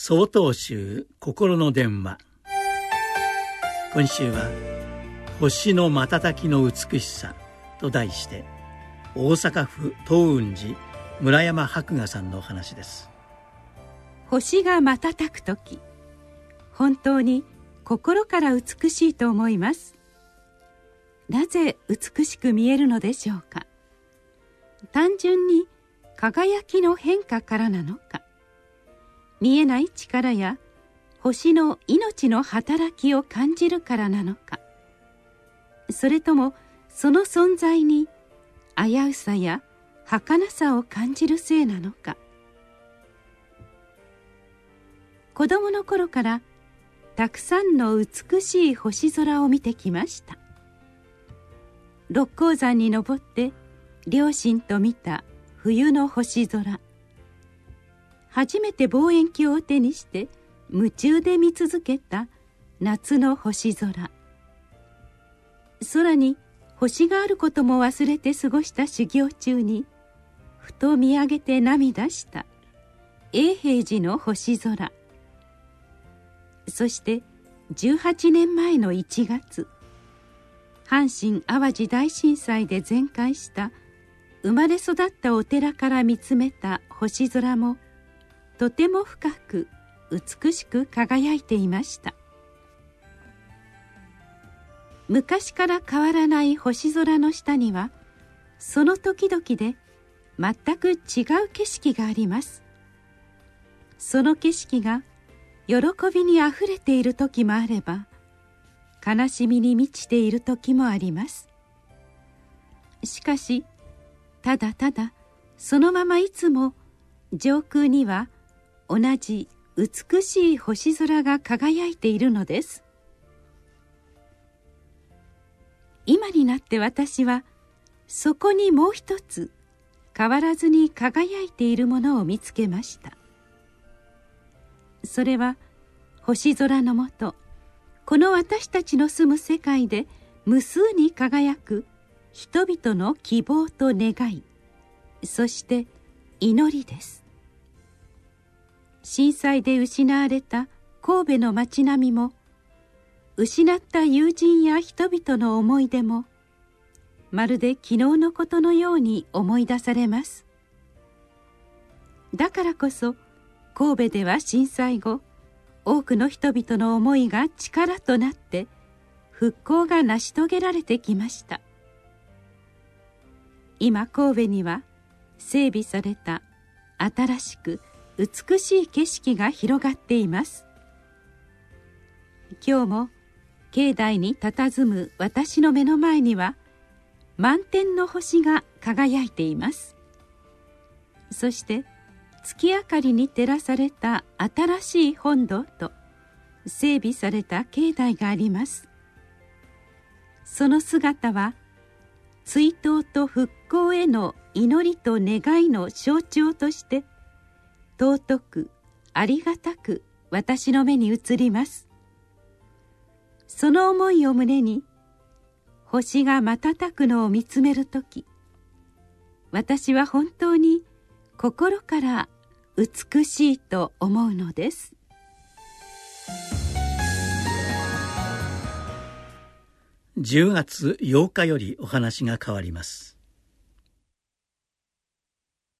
総統集心の電話。今週は「星の瞬きの美しさ」と題して大阪府東雲寺村山博雅さんのお話です。星が瞬く時本当に心から美しいと思います。なぜ美しく見えるのでしょうか。単純に輝きの変化からなのか。見えない力や星の命の働きを感じるからなのか。それともその存在に危うさや儚さを感じるせいなのか。子供の頃からたくさんの美しい星空を見てきました。六甲山に登って両親と見た冬の星空。初めて望遠鏡を手にして夢中で見続けた夏の星空。空に星があることも忘れて過ごした修行中にふと見上げて涙した永平寺の星空。そして18年前の1月阪神・淡路大震災で全壊した生まれ育ったお寺から見つめた星空もとても深く美しく輝いていました。昔から変わらない星空の下にはその時々で全く違う景色があります。その景色が喜びにあふれている時もあれば悲しみに満ちている時もあります。しかしただただそのままいつも上空には同じ美しい星空が輝いているのです。今になって私はそこにもう一つ変わらずに輝いているものを見つけました。それは星空のもとこの私たちの住む世界で無数に輝く人々の希望と願いそして祈りです。震災で失われた神戸の町並みも失った友人や人々の思い出もまるで昨日のことのように思い出されます。だからこそ神戸では震災後多くの人々の思いが力となって復興が成し遂げられてきました。今神戸には整備された新しく美しい景色が広がっています。今日も境内に佇む私の目の前には満天の星が輝いています。そして月明かりに照らされた新しい本堂と整備された境内があります。その姿は追悼と復興への祈りと願いの象徴として尊くありがたく私の目に映ります。その思いを胸に星が瞬くのを見つめる時私は本当に心から美しいと思うのです。10月8日よりお話が変わります。